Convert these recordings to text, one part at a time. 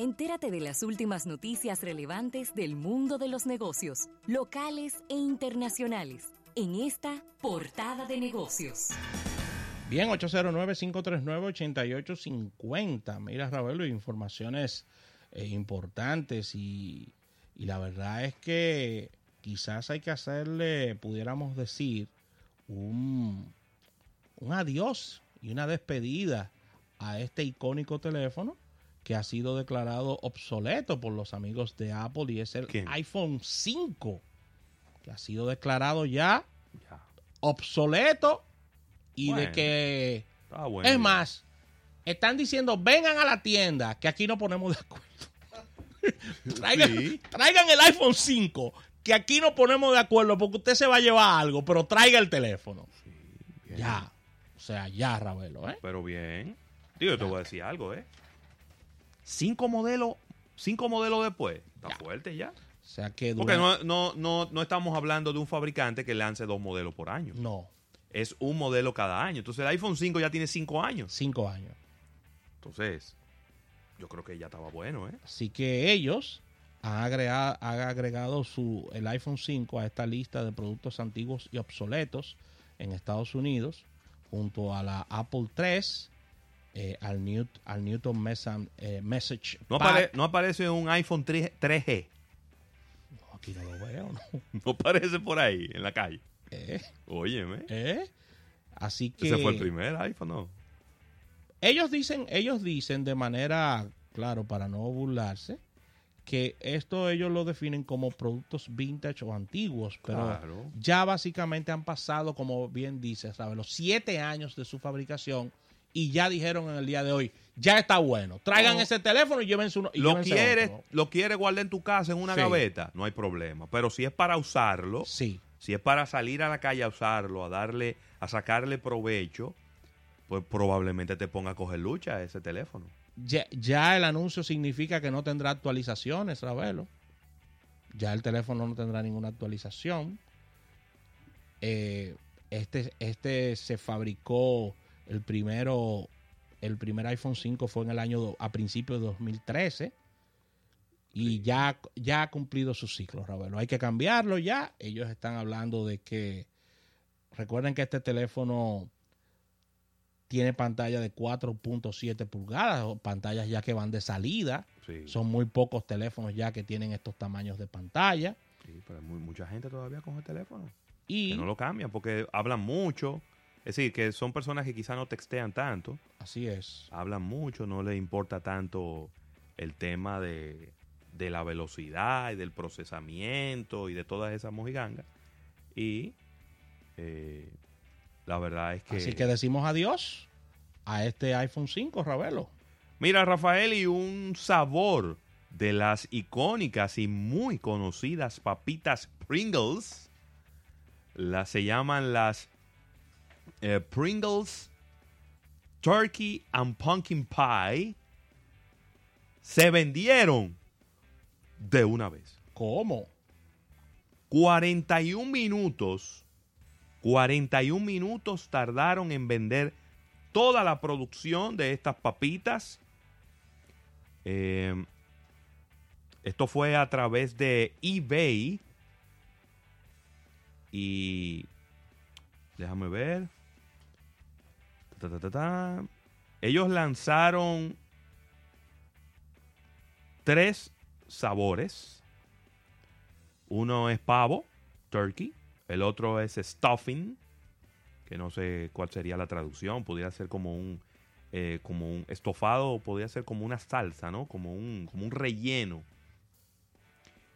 Entérate de las últimas noticias relevantes del mundo de los negocios, locales e internacionales, en esta portada de negocios. Bien, 809-539-8850. Mira, Ravelo, informaciones eh, importantes y, y la verdad es que quizás hay que hacerle, pudiéramos decir, un, un adiós y una despedida a este icónico teléfono que ha sido declarado obsoleto por los amigos de Apple y es el ¿Quién? iPhone 5, que ha sido declarado ya Ya. obsoleto y de que... Bueno. Es más, están diciendo, vengan a la tienda, que aquí no ponemos de acuerdo. traigan, Sí. traigan el iPhone 5, que aquí no ponemos de acuerdo porque usted se va a llevar algo, pero traiga el teléfono. Bien. Ya. O sea, ya, Ravelo, ¿eh? Pero bien. Digo, yo te voy a decir algo, ¿eh? Cinco modelos, cinco modelos después. Está Ya. fuerte ya. O sea que... Porque no, no, no, no estamos hablando de un fabricante que lance dos modelos por año. No, Es un modelo cada año. Entonces el iPhone 5 ya tiene cinco años. cinco años. Entonces, yo creo que ya estaba bueno, ¿eh? Así que ellos han agregado, han agregado su, el iPhone 5 a esta lista de productos antiguos y obsoletos en Estados Unidos, junto a la Apple 3, eh, al, Newt, al Newton Mesan- eh, Message. No, apare- no aparece un iPhone 3, 3G. No, aquí no lo veo, ¿no? No aparece por ahí, en la calle. ¿Eh? Óyeme. ¿Eh? Así que Ese fue el primer iPhone, ¿no? ellos dicen, ellos dicen de manera, claro, para no burlarse, que esto ellos lo definen como productos vintage o antiguos, pero Claro. ya básicamente han pasado, como bien dices, ¿sabes? los siete años de su fabricación y ya dijeron en el día de hoy, ya está bueno, traigan No. ese teléfono y llévense uno. y Lo llévense quieres, otro. lo quieres guardar en tu casa en una Sí. gaveta, no hay problema. Pero si es para usarlo, Sí, si es para salir a la calle a usarlo, a darle, a sacarle provecho, pues probablemente te ponga a coger lucha a ese teléfono. ya, ya el anuncio significa que no tendrá actualizaciones, Ravelo. Ya el teléfono no tendrá ninguna actualización. Eh, este, este se fabricó el primero, el primer iPhone 5 fue en el año a principios de 2013 y ya, ya ha cumplido su ciclo, Ravelo. Hay que cambiarlo ya. Ellos están hablando de que recuerden que este teléfono tiene pantalla de 4.7 pulgadas, pantallas ya que van de salida. Sí, Son muy pocos teléfonos ya que tienen estos tamaños de pantalla. sí, pero muy- mucha gente todavía con el teléfono. Y Que no lo cambian porque hablan mucho. Es decir, que son personas que quizá no textean tanto, así es. hablan mucho, no les importa tanto el tema de, de la velocidad y del procesamiento y de todas esas mojigangas. Y eh, la verdad es que... Así que decimos adiós a este iPhone 5, Ravelo. Mira, Rafael, y un sabor de las icónicas y muy conocidas papitas Pringles. Las se llaman las eh, Pringles Turkey and Pumpkin Pie. Se vendieron de una vez. ¿Cómo? 41 minutos. 41 minutos tardaron en vender toda la producción de estas papitas. Eh, esto fue a través de eBay. Y déjame ver. Ta, ta, ta, ta. Ellos lanzaron tres sabores. Uno es pavo, turkey. El otro es stuffing, que no sé cuál sería la traducción. Podría ser como un, eh, como un estofado, o podría ser como una salsa, ¿no? Como un, como un relleno.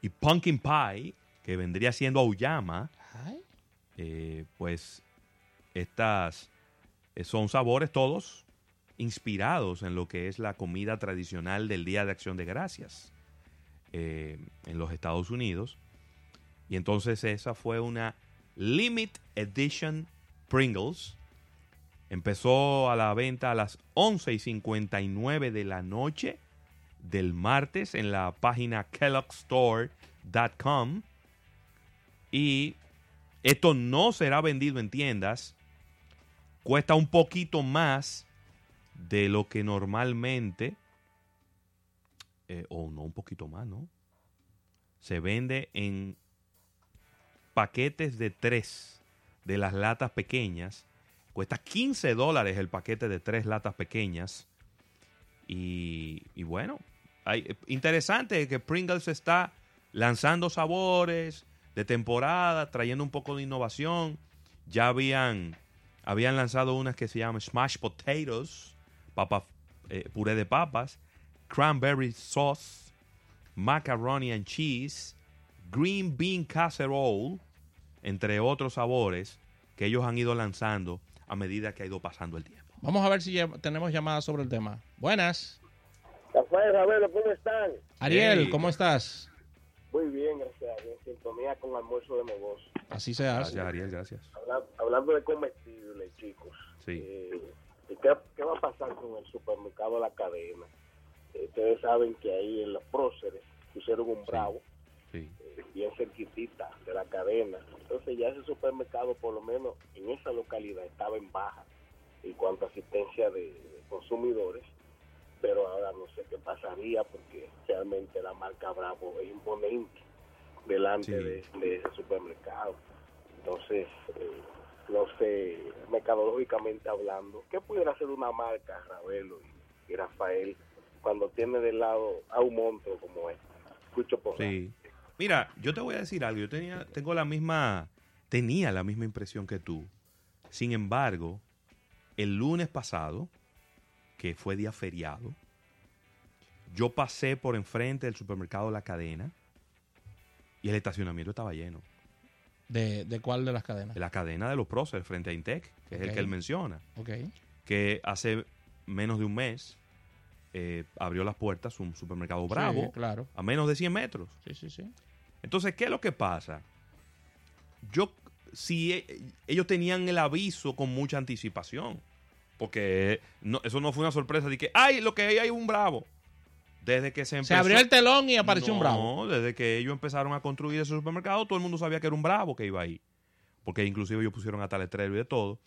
Y pumpkin pie, que vendría siendo auyama, eh, pues estas son sabores todos inspirados en lo que es la comida tradicional del Día de Acción de Gracias eh, en los Estados Unidos. Y entonces esa fue una Limit Edition Pringles. Empezó a la venta a las 11 y 59 de la noche del martes en la página kelloggstore.com. Y esto no será vendido en tiendas. Cuesta un poquito más de lo que normalmente eh, o no, un poquito más, ¿no? Se vende en paquetes de tres de las latas pequeñas. Cuesta 15 dólares el paquete de tres latas pequeñas. Y, y bueno, interesante que Pringles está lanzando sabores de temporada, trayendo un poco de innovación. Ya habían, habían lanzado unas que se llaman Smash Potatoes, papa, eh, puré de papas, Cranberry Sauce, Macaroni and Cheese, Green Bean Casserole, entre otros sabores que ellos han ido lanzando a medida que ha ido pasando el tiempo. Vamos a ver si tenemos llamadas sobre el tema. Buenas. Rafael, Ravelo, ¿cómo están? Ariel, Hey. ¿cómo estás? Muy bien, gracias. En sintonía con almuerzo de negocio. Así se hace. Gracias, Ariel, gracias. Habla- hablando de comestibles, chicos. Sí. Eh, ¿qué, qué va a pasar con el supermercado La Cadena? Eh, ustedes saben que ahí en los próceres pusieron un bravo Sí. eh, bien cerquitita de la cadena. Entonces ya ese supermercado, por lo menos en esa localidad, estaba en baja en cuanto a asistencia de, de consumidores. Pero ahora no sé qué pasaría porque realmente la marca Bravo es imponente delante Sí. de, de ese supermercado. Entonces, eh, no sé, mercadológicamente hablando, ¿qué pudiera hacer una marca, Ravelo y, y Rafael, cuando tiene de lado a un monstruo como este? Escucho por Sí. Mira, yo te voy a decir algo. Yo tenía, tengo la misma, tenía la misma impresión que tú. Sin embargo, el lunes pasado, que fue día feriado, yo pasé por enfrente del supermercado La Cadena y el estacionamiento estaba lleno. ¿De, de cuál de las cadenas? De la cadena de los próceres frente a Intec, que es el que él menciona, Ok. que hace menos de un mes eh, abrió las puertas un supermercado Sí, bravo claro. a menos de 100 metros. Sí, sí, sí. Entonces, ¿qué es lo que pasa? Yo, si e- ellos tenían el aviso con mucha anticipación, porque no, eso no fue una sorpresa de que, ay, lo que hay hay un bravo. Desde que se empezó. Se abrió el telón y apareció un bravo. No, desde que ellos empezaron a construir ese supermercado, todo el mundo sabía que era un bravo que iba ahí. Porque inclusive ellos pusieron hasta letrero y de todo.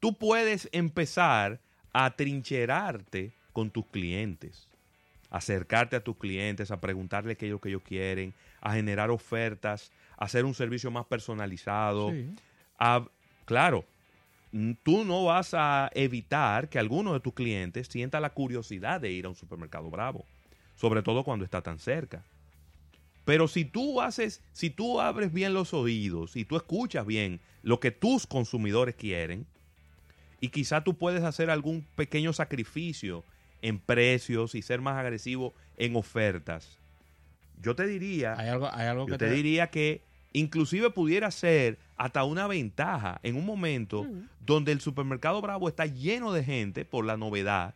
Tú puedes empezar a trincherarte con tus clientes acercarte a tus clientes, a preguntarle qué es lo que ellos quieren, a generar ofertas, a hacer un servicio más personalizado. Sí. a- claro, tú no vas a evitar que alguno de tus clientes sienta la curiosidad de ir a un supermercado bravo, sobre todo cuando está tan cerca. Pero si tú haces, si tú abres bien los oídos y tú escuchas bien lo que tus consumidores quieren, y quizá tú puedes hacer algún pequeño sacrificio en precios y ser más agresivo en ofertas. Yo te diría, Hay algo, hay algo yo que te diría que inclusive pudiera ser hasta una ventaja en un momento donde el supermercado Bravo está lleno de gente por la novedad,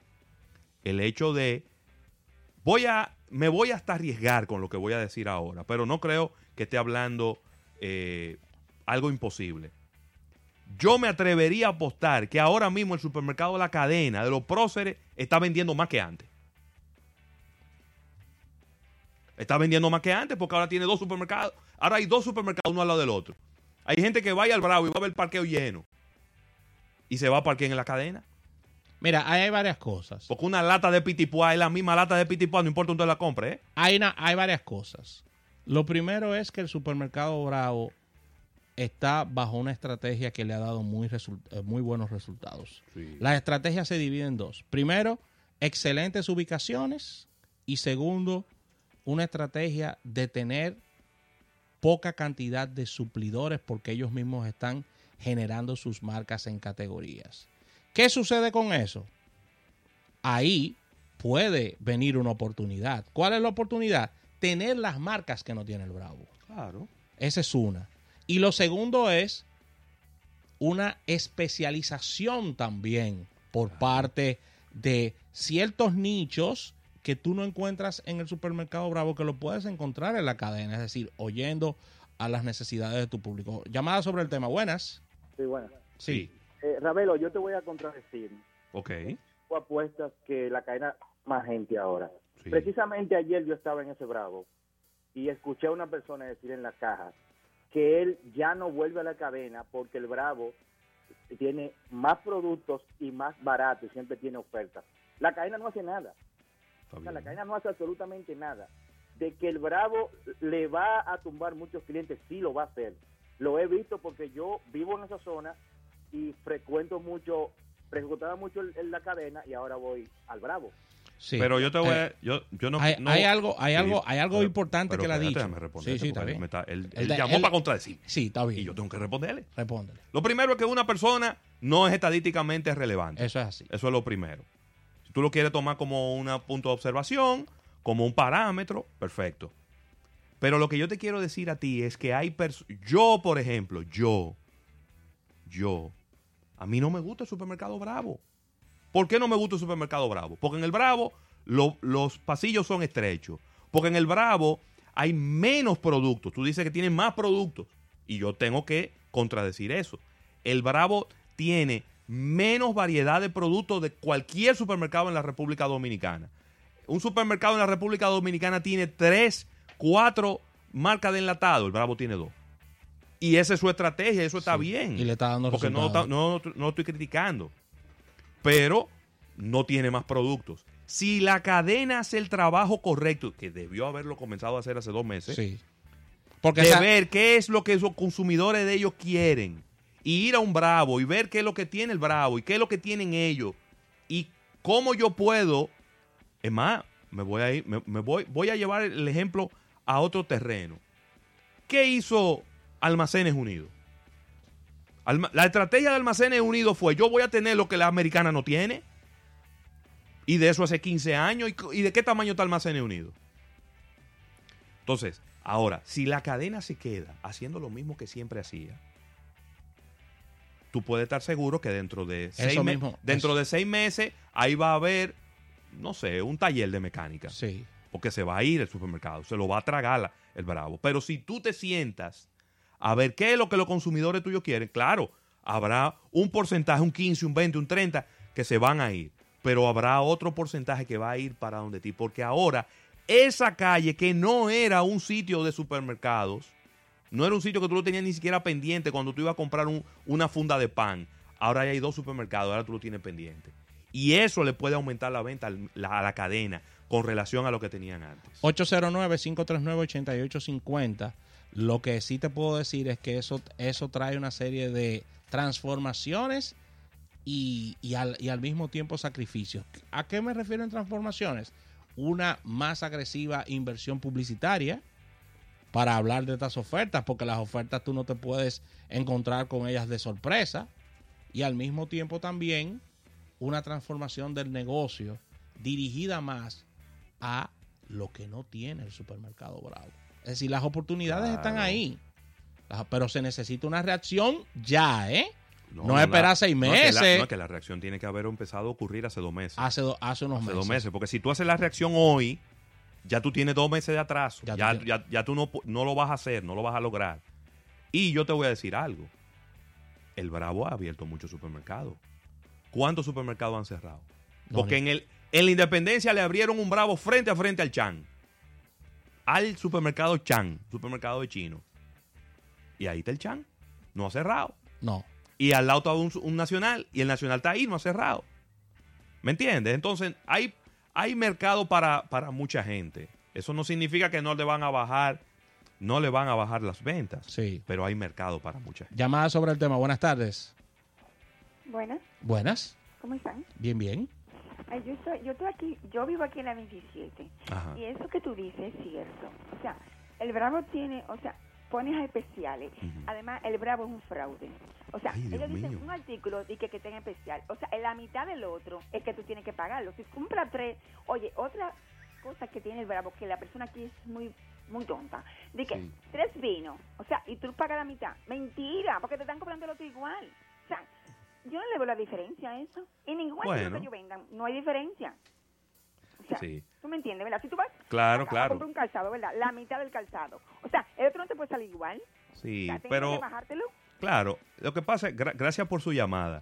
el hecho de voy a me voy hasta arriesgar con lo que voy a decir ahora, pero no creo que esté hablando eh, algo imposible. Yo me atrevería a apostar que ahora mismo el supermercado de la cadena de los próceres está vendiendo más que antes. Está vendiendo más que antes porque ahora tiene dos supermercados. Ahora hay dos supermercados uno al lado del otro. Hay gente que vaya al Bravo y va a ver el parqueo lleno. Y se va a parquear en la cadena. Mira, ahí hay varias cosas. Porque una lata de pitipuá es la misma lata de pitipuá, no importa dónde la compre, ¿eh? Hay, una- hay varias cosas. Lo primero es que el supermercado Bravo está bajo una estrategia que le ha dado muy, result- eh, muy buenos resultados. La estrategia se divide en dos. Primero, excelentes ubicaciones y segundo, una estrategia de tener poca cantidad de suplidores porque ellos mismos están generando sus marcas en categorías. ¿Qué sucede con eso? Ahí puede venir una oportunidad. ¿Cuál es la oportunidad? Tener las marcas que no tiene el Bravo. Claro. Esa es una. Y lo segundo es una especialización también por parte de ciertos nichos que tú no encuentras en el supermercado Bravo, que lo puedes encontrar en la cadena, es decir, oyendo a las necesidades de tu público. Llamada sobre el tema. Buenas. Sí, bueno. Sí. Eh, Ravelo, yo te voy a contradecir. Ok. Tú apuestas que la cadena más gente ahora. Sí. Precisamente ayer yo estaba en ese Bravo y escuché a una persona decir en la caja que él ya no vuelve a la cadena porque el Bravo tiene más productos y más barato y siempre tiene ofertas. La cadena no hace nada. O sea, la cadena no hace absolutamente nada. De que el Bravo le va a tumbar muchos clientes, sí lo va a hacer. Lo he visto porque yo vivo en esa zona y frecuento mucho, frecuentaba mucho el- el- la cadena y ahora voy al Bravo. Sí. Pero yo te voy Eh, a... Yo, yo no, hay, no- hay algo, hay Sí, algo, hay algo pero- importante pero que le ha dicho. Sí, sí, está bien. me está- él, Él él da- llamó él- para contradecir. Sí, está bien. Y yo tengo que responderle. Respóndele. Lo primero es que una persona no es estadísticamente relevante. Eso es así. Eso es lo primero. Tú lo quieres tomar como un punto de observación, como un parámetro, perfecto. Pero lo que yo te quiero decir a ti es que hay personas... Yo, por ejemplo, yo, yo, a mí no me gusta el supermercado Bravo. ¿Por qué no me gusta el supermercado Bravo? Porque en el Bravo lo- los pasillos son estrechos. Porque en el Bravo hay menos productos. Tú dices que tienen más productos. Y yo tengo que contradecir eso. El Bravo tiene menos variedad de productos de cualquier supermercado en la República Dominicana. Un supermercado en la República Dominicana tiene tres, cuatro marcas de enlatado. El Bravo tiene dos. Y esa es su estrategia, eso está Sí, bien. y le está dando Porque no, no, no, estoy criticando. Pero no tiene más productos. Si la cadena hace el trabajo correcto, que debió haberlo comenzado a hacer hace dos meses, Sí. Porque de esa- ver qué es lo que esos consumidores de ellos quieren y ir a un Bravo y ver qué es lo que tiene el Bravo y qué es lo que tienen ellos y cómo yo puedo, es más, me voy a ir, me, voy, voy a llevar el ejemplo a otro terreno. ¿Qué hizo Almacenes Unidos? La estrategia de Almacenes Unidos fue, yo voy a tener lo que la americana no tiene. Y de eso hace 15 años. ¿Y, y de qué tamaño está Almacenes Unidos? Entonces, ahora, si la cadena se queda haciendo lo mismo que siempre hacía, tú puedes estar seguro que dentro de seis, me- mismo, dentro eso. de seis meses ahí va a haber, no sé, un taller de mecánica. Sí. Porque se va a ir el supermercado, se lo va a tragar el bravo. Pero si tú te sientas a ver qué es lo que los consumidores tuyos quieren, claro, habrá un porcentaje, un 15, un 20, un 30 que se van a ir. Pero habrá otro porcentaje que va a ir para donde ti. Porque ahora esa calle que no era un sitio de supermercados, no era un sitio que tú lo tenías ni siquiera pendiente cuando tú ibas a comprar un- una funda de pan. Ahora ya hay dos supermercados, ahora tú lo tienes pendiente. Y eso le puede aumentar la venta a la cadena con relación a lo que tenían antes. 809-539-8850. Lo que sí te puedo decir es que eso, eso trae una serie de transformaciones y, y al, y al mismo tiempo sacrificios. ¿A qué me refiero en transformaciones? Una más agresiva inversión publicitaria para hablar de estas ofertas, porque las ofertas tú no te puedes encontrar con ellas de sorpresa. Y al mismo tiempo también una transformación del negocio dirigida más a lo que no tiene el supermercado Bravo. Es decir, las oportunidades están ahí. Pero se necesita una reacción ya, ¿eh? No esperar seis no, es que la- meses. No, que la reacción tiene que haber empezado a ocurrir hace dos meses. Hace, do- hace unos hace meses. dos meses. Porque si tú haces la reacción hoy, ya tú tienes dos meses de atraso. Ya Ya, tú ya, tú no, no lo vas a hacer, no lo vas a lograr. Y yo te voy a decir algo. El Bravo ha abierto muchos supermercados. ¿Cuántos supermercados han cerrado? Porque en, el, en la Independencia le abrieron un Bravo frente a frente al Chan. Al supermercado Chan, supermercado de chino. Y ahí está el Chan. No ha cerrado. No. Y al lado está un, un Nacional. Y el Nacional está ahí, no ha cerrado. ¿Me entiendes? Entonces, hay, hay mercado para, para mucha gente. Eso no significa que no le van a bajar, no le van a bajar las ventas. Sí. Pero hay mercado para mucha gente. Llamada sobre el tema. Buenas tardes. Buenas, Buenas. ¿cómo están? Bien, bien. Ay, yo, estoy, yo estoy aquí, yo vivo aquí en la 27. Ajá. Y eso que tú dices es cierto. O sea, el Bravo tiene, o sea, pones a especiales. Además, el Bravo es un fraude. O sea, Ay, ellos dicen mío. un artículo y que, que tenga especial. O sea, en la mitad del otro es que tú tienes que pagarlo. Si compra tres, oye, otra cosa que tiene el Bravo, que la persona aquí es muy muy tonta, de que Sí. tres vinos, o sea, y tú pagas la mitad. Mentira, porque te están cobrando el otro igual. O sea, yo no le veo la diferencia a eso. En ningún artículo Bueno. que ellos vendan, no hay diferencia. O sea, Sí. tú me entiendes, ¿verdad? Si tú vas Claro, a- a claro. comprar un calzado, ¿verdad? La mitad del calzado. O sea, el otro no te puede salir igual. Sí, O sea, pero que bajártelo. Claro, lo que pasa es, gra- gracias por su llamada.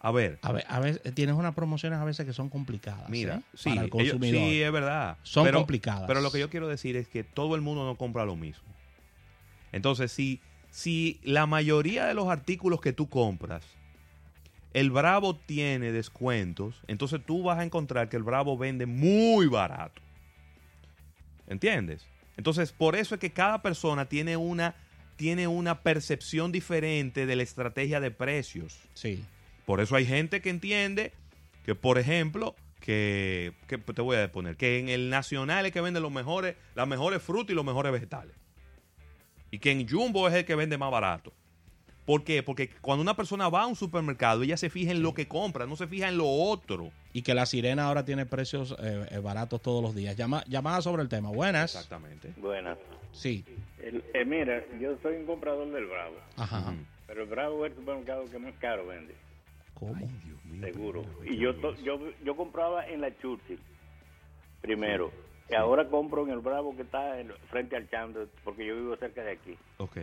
A ver, A ver, a veces tienes unas promociones a veces que son complicadas. Mira, ¿eh? sí, Para el ellos- consumidor. sí, es verdad. Son pero, complicadas. Pero lo que yo quiero decir es que todo el mundo no compra lo mismo. Entonces, si, si la mayoría de los artículos que tú compras el Bravo tiene descuentos, entonces tú vas a encontrar que el Bravo vende muy barato. ¿Entiendes? Entonces, por eso es que cada persona tiene una, tiene una percepción diferente de la estrategia de precios. Sí. Por eso hay gente que entiende que, por ejemplo, que, que te voy a poner, que en el Nacional es que vende los mejores, las mejores frutas y los mejores vegetales. Y que en Jumbo es el que vende más barato. ¿Por qué? Porque cuando una persona va a un supermercado, ella se fija en lo que compra, no se fija en lo otro. Y que la sirena ahora tiene precios eh, eh, baratos todos los días. Llama, llamada sobre el tema. Buenas. Exactamente. Buenas. Sí. El- eh, mira, yo soy un comprador del Bravo, Ajá. Pero el Bravo es el supermercado que más caro vende, ¿Cómo? Dios mío, seguro. Y yo, yo yo compraba en la Churchill primero. Y ahora compro en el Bravo que está en- frente al Chandler, porque yo vivo cerca de aquí. Ok.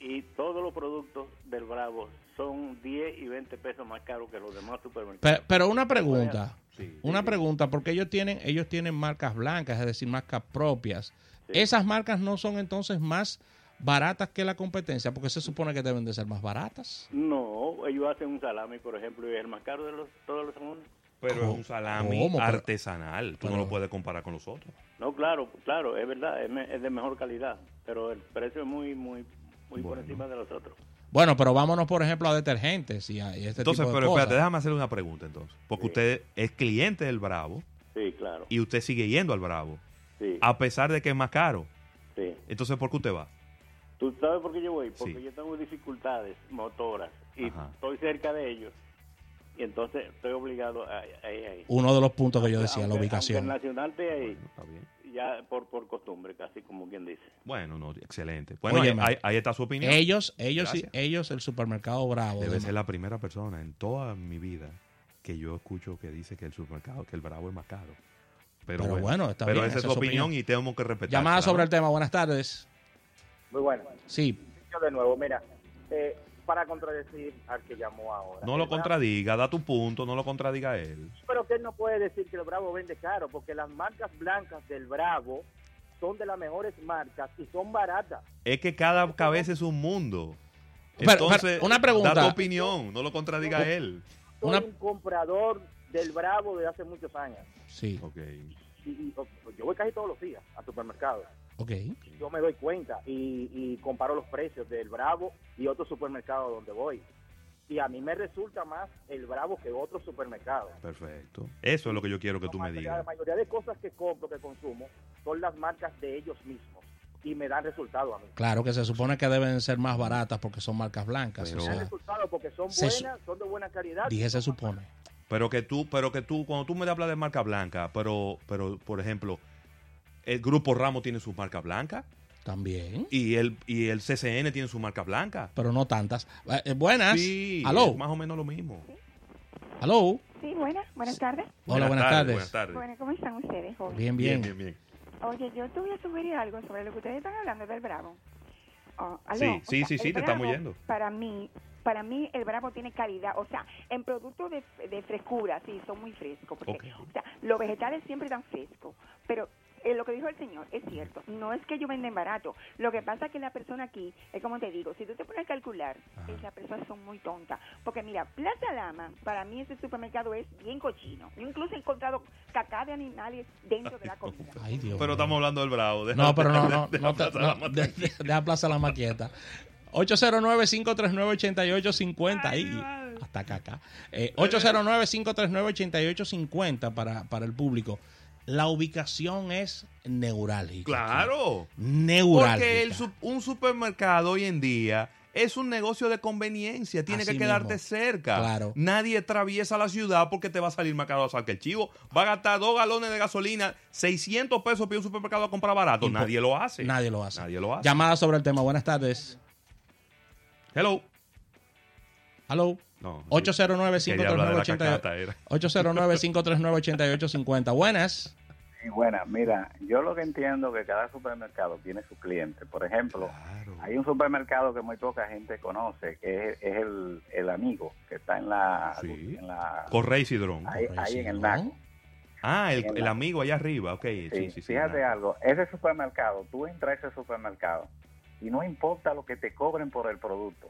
Y todos los productos del Bravo son 10 y 20 pesos más caros que los demás supermercados. Pe- Pero una pregunta. Sí. Una pregunta, porque ellos tienen, ellos tienen marcas blancas, es decir, marcas propias. Esas marcas no son entonces más baratas que la competencia, porque se supone que deben de ser más baratas. No, ellos hacen un salami, por ejemplo, y es el más caro de los, todos los jamones. Pero ¿Cómo? es un salami artesanal. Tú no lo puedes comparar con los otros. No, claro, claro, es verdad, es, me- es de mejor calidad, pero el precio es muy, muy, muy por encima de los otros. Bueno, pero vámonos, por ejemplo, a detergentes y a y este Entonces, tipo de pero cosas. espérate, déjame hacerle una pregunta entonces. Porque Sí. usted es cliente del Bravo Sí, claro, y usted sigue yendo al Bravo, sí, a pesar de que es más caro. sí. Entonces, ¿por qué usted va? ¿Tú sabes por qué yo voy? Porque Sí. yo tengo dificultades motoras y Ajá. estoy cerca de ellos y entonces estoy obligado a, a ir ahí. Uno de los puntos que yo decía, la ubicación. el nacional ahí, Bueno, está bien. ya por, por costumbre, casi como quien dice. Bueno, no, excelente. Bueno, ahí, Óyeme. ahí- ahí está su opinión. Ellos, ellos, sí- ellos, el supermercado Bravo. Debe de- ser la primera persona en toda mi vida que yo escucho que dice que el supermercado, que el Bravo es más caro. Pero, Pero bueno, bueno, está pero bien, esa es esa su es su opinión, opinión. y tenemos que respetar. Llamada sobre el tema. Buenas tardes. Muy bueno. Sí. Yo de nuevo, mira, eh, para contradecir al que llamó ahora. No lo Bravo- contradiga, da tu punto, no lo contradiga él. Pero que él no puede decir que el Bravo vende caro, porque las marcas blancas del Bravo son de las mejores marcas y son baratas. Es que cada cabeza es un mundo. Pero, Entonces, pero, una pregunta. da tu opinión, no lo contradiga él. Soy Una- un comprador del Bravo desde hace muchos años. Sí, Ok. Y, yo voy casi todos los días al supermercado. Ok. Yo me doy cuenta y, y comparo los precios del Bravo y otros supermercados donde voy. Y a mí me resulta más el Bravo que otros supermercados. Perfecto. Eso es lo que yo quiero que tú me digas. La mayoría de cosas que compro, que consumo, son las marcas de ellos mismos. Y me dan resultado a mí. Claro que se supone que deben ser más baratas porque son marcas blancas. Pero- o Me dan sea, resultado porque son buenas, son de buena calidad. dije se supone. Pero que tú, pero que tú, cuando tú me hablas de marca blanca, pero, pero, por ejemplo, el Grupo Ramos tiene su marca blanca También. y el, y el CCN tiene su marca blanca. Pero no tantas. Eh, eh, buenas. Sí, Aló. es más o menos lo mismo. Aló. Sí, buenas, buenas tardes. Hola, buenas tardes. Buenas tardes. Bueno, ¿cómo están ustedes, jóvenes? Bien, bien. bien, bien. Oye, yo te voy a sugerir algo sobre lo que ustedes están hablando del Bravo. Oh, aló, Sí, sí, sí, sí, te estamos oyendo. Para mí, para mí el Bravo tiene calidad, o sea, en productos de, de frescura, sí, son muy frescos, porque, Ok. o sea, los vegetales siempre están frescos, pero eh, lo que dijo el señor es cierto, no es que ellos venden barato, lo que pasa es que la persona aquí, es como te digo, si tú te pones a calcular, es las personas son muy tontas, porque mira, Plaza Lama, para mí ese supermercado es bien cochino, yo incluso he encontrado caca de animales dentro de la comida. Ay, Dios. Pero estamos hablando del Bravo. deja- No, pero no, no. deja no, pasar no, la de- materia. de- deja Plaza la maqueta. 809-539-8850. Ahí, hasta acá, acá. Eh, 809-539-8850 para, para el público. La ubicación es neurálgica. Claro. Neurálgica. Porque el un supermercado hoy en día es un negocio de conveniencia. Tiene Así que quedarte mismo. cerca. Claro. Nadie atraviesa la ciudad porque te va a salir más caro sacar el chivo. Va a gastar dos galones de gasolina, 600 pesos para un supermercado a comprar barato. Nadie lo hace. Nadie lo hace. Nadie lo hace. Llamada sobre el tema. Buenas tardes. Hello. Hello. No, sí. 809 Quería hablar de la 539 cacata, era. 809-539-8850. Buenas. Sí, buena, mira, yo lo que entiendo que cada supermercado tiene su cliente. Por ejemplo, Claro. hay un supermercado que muy poca gente conoce, que es, es el, el amigo, que está en la... Sí. En la Correy Cidrón. ahí, ahí en el. NACO. Ah, el, el amigo allá arriba. Ok, sí, Sí, sí, fíjate algo, ese supermercado, tú entras a ese supermercado y no importa lo que te cobren por el producto,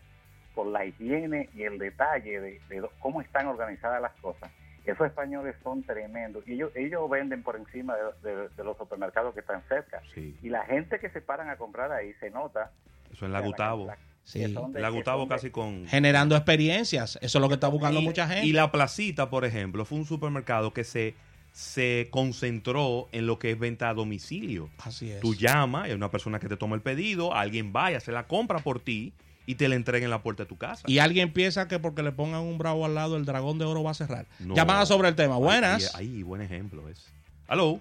por la higiene y el detalle de, cómo están organizadas las cosas. Esos españoles son tremendos y ellos, ellos venden por encima de, de- de los supermercados que están cerca. Sí. Y la gente que se paran a comprar ahí se nota. Eso en la Gutavo. Sí. de- La de- casi con... Generando experiencias. Eso es lo que está buscando y, mucha gente. y la placita, por ejemplo, fue un supermercado que se, se concentró en lo que es venta a domicilio. Así es. Tú llamas, hay una persona que te toma el pedido, alguien vaya, se la compra por ti y te la entrega en la puerta de tu casa. Y alguien piensa que porque le pongan un bravo al lado, el dragón de oro va a cerrar. No. Llamada sobre el tema. Buenas. Ahí, ahí, buen ejemplo es. Aló.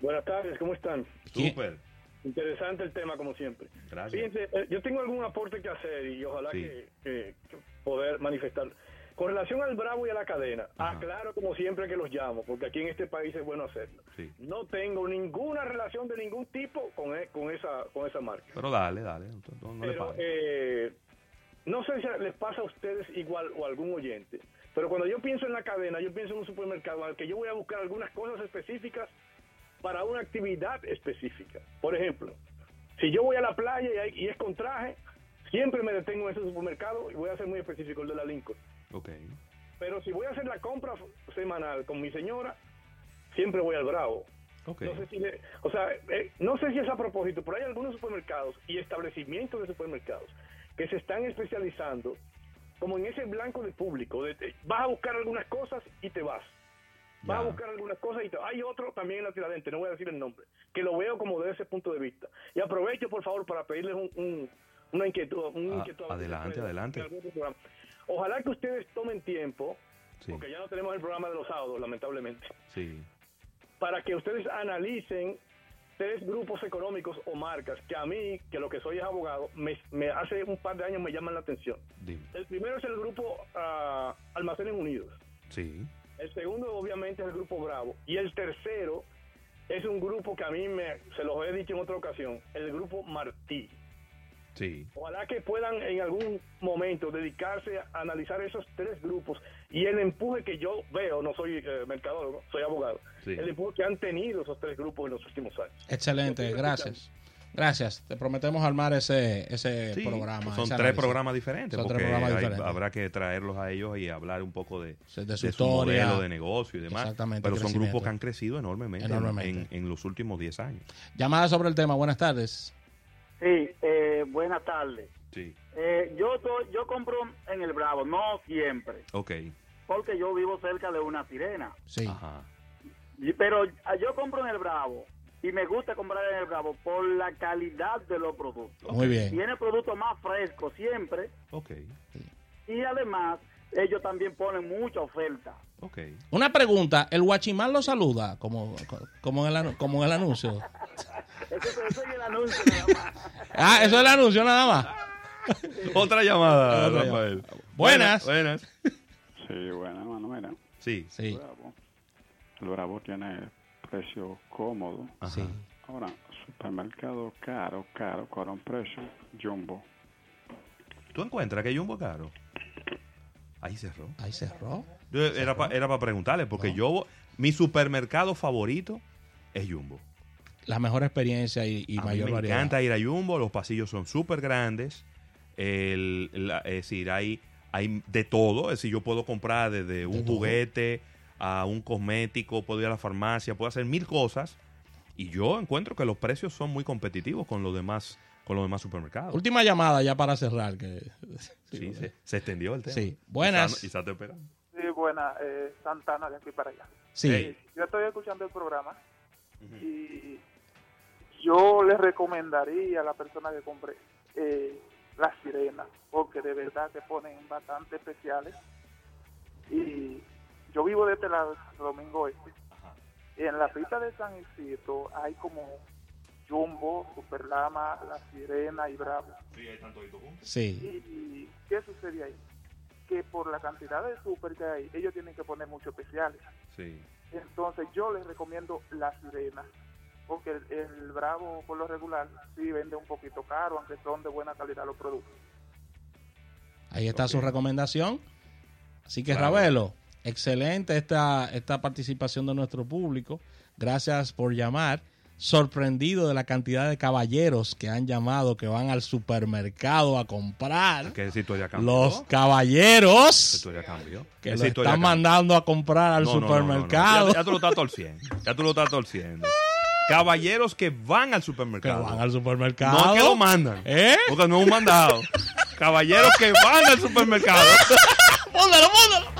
Buenas tardes, ¿cómo están? Súper. Interesante el tema, como siempre. Gracias. Fíjense, eh, yo tengo algún aporte que hacer y ojalá Sí. que, que- que poder manifestar. Con relación al Bravo y a la cadena, Ajá. aclaro como siempre que los llamo, porque aquí en este país es bueno hacerlo. Sí. No tengo ninguna relación de ningún tipo con, e- con, esa, con esa marca. Pero dale, dale. No, no le Pero eh, no sé si les pasa a ustedes igual o a algún oyente, pero cuando yo pienso en la cadena, yo pienso en un supermercado al que yo voy a buscar algunas cosas específicas para una actividad específica. Por ejemplo, si yo voy a la playa y, hay- y es con traje, siempre me detengo en ese supermercado y voy a ser muy específico, el de la Lincoln. Ok. Pero si voy a hacer la compra semanal con mi señora, siempre voy al Bravo. No sé si le- o sea, eh, no sé si es a propósito, pero hay algunos supermercados y establecimientos de supermercados que se están especializando como en ese blanco de público. de- de- vas a buscar algunas cosas y te vas. Vas a buscar algunas cosas y te Hay otro también en la Tiradente, no voy a decir el nombre, que lo veo como desde ese punto de vista. Y aprovecho, por favor, para pedirles un, un- una inquietud. un Ah, inquietud adelante, adelante. Ojalá que ustedes tomen tiempo, Sí. porque ya no tenemos el programa de los sábados, lamentablemente Sí. Para que ustedes analicen tres grupos económicos o marcas que a mí, que lo que soy es abogado, me, me hace un par de años me llaman la atención. Dime. El primero es el grupo ah, Almacenes Unidos. Sí. El segundo, obviamente, es el grupo Bravo. Y el tercero es un grupo que a mí me, se los he dicho en otra ocasión, el grupo Martí. Sí. Ojalá que puedan en algún momento dedicarse a analizar esos tres grupos y el empuje que yo veo, no soy eh, mercadólogo, soy abogado, Sí. el empuje que han tenido esos tres grupos en los últimos años. Excelente, gracias. Gracias. Te prometemos armar ese, ese Sí, programa. Son tres programas diferentes. Son tres programas hay- diferentes. habrá que traerlos a ellos y hablar un poco de, de de su su, historia. modelo de negocio y demás. Exactamente, Pero son grupos que han crecido enormemente, en- Enormemente. En, en los últimos 10 años. Llamada sobre el tema. Buenas tardes. Sí, eh, buenas tardes. Sí. Eh, yo yo compro en el Bravo, no siempre, Ok. porque yo vivo cerca de una sirena. Sí. Ajá. Y- Pero ah, yo compro en el Bravo y me gusta comprar en el Bravo por la calidad de los productos. Muy bien. Tiene productos más frescos siempre Ok. y además ellos también ponen mucha oferta. Ok. Una pregunta. ¿El guachimán lo saluda como, como, en, el, como en el anuncio? Eso, eso es el anuncio nada más. Ah, eso es el anuncio nada más. Otra llamada, Otra Rafael. Buenas. Buenas. Sí, bueno, hermano, mira. Sí. Sí. Bravo. El Bravo tiene precio cómodo. Ajá. Ahora, supermercado caro, caro, con un precio jumbo. ¿Tú encuentras que Jumbo es caro? Ahí cerró. Ahí cerró. Yo- era para preguntarle, porque yo, mi supermercado favorito es Jumbo. La mejor experiencia y, y a mí mayor me variedad. encanta ir a Jumbo, los pasillos son súper grandes. El, la- es decir, hay, hay de todo. Es decir, yo puedo comprar desde un todo. juguete a un cosmético, puedo ir a la farmacia, puedo hacer mil cosas. Y yo encuentro que los precios son muy competitivos con los demás, con los demás supermercados. Última llamada ya para cerrar. Que... Sí, se, se extendió el tema. Sí. Buenas. Quizá te esperan. Sí, buena, eh, Santana de aquí para allá. Sí. Eh, yo estoy escuchando el programa y yo le recomendaría a la persona que compre eh, la sirena, porque de verdad que ponen bastante especiales. Y yo vivo de este lado, Domingo Este, y en la pista de San Isidro hay como Jumbo, Superlama, La Sirena y Bravo. Sí. ¿Y qué sucede ahí? Que por la cantidad de super que hay, ellos tienen que poner muchos especiales. Sí. Entonces yo les recomiendo la sirena, porque el, el bravo por lo regular sí vende un poquito caro, aunque son de buena calidad los productos. Ahí está su recomendación. Así que, Claro. Ravelo, excelente esta, esta participación de nuestro público. Gracias por llamar. sorprendido de la cantidad de caballeros que han llamado que van al supermercado a comprar. Que esa historia cambió. Los caballeros cambió. que lo están cambió. mandando a comprar al No, no, no, no, no. supermercado. Ya, ya tú lo estás torciendo. Ya tú lo estás torciendo. Caballeros que van al Que supermercado. van al supermercado. No que lo mandan. ¿Eh? Porque no es un mandado. Caballeros que van al supermercado. ¡Póndalo, póndalo!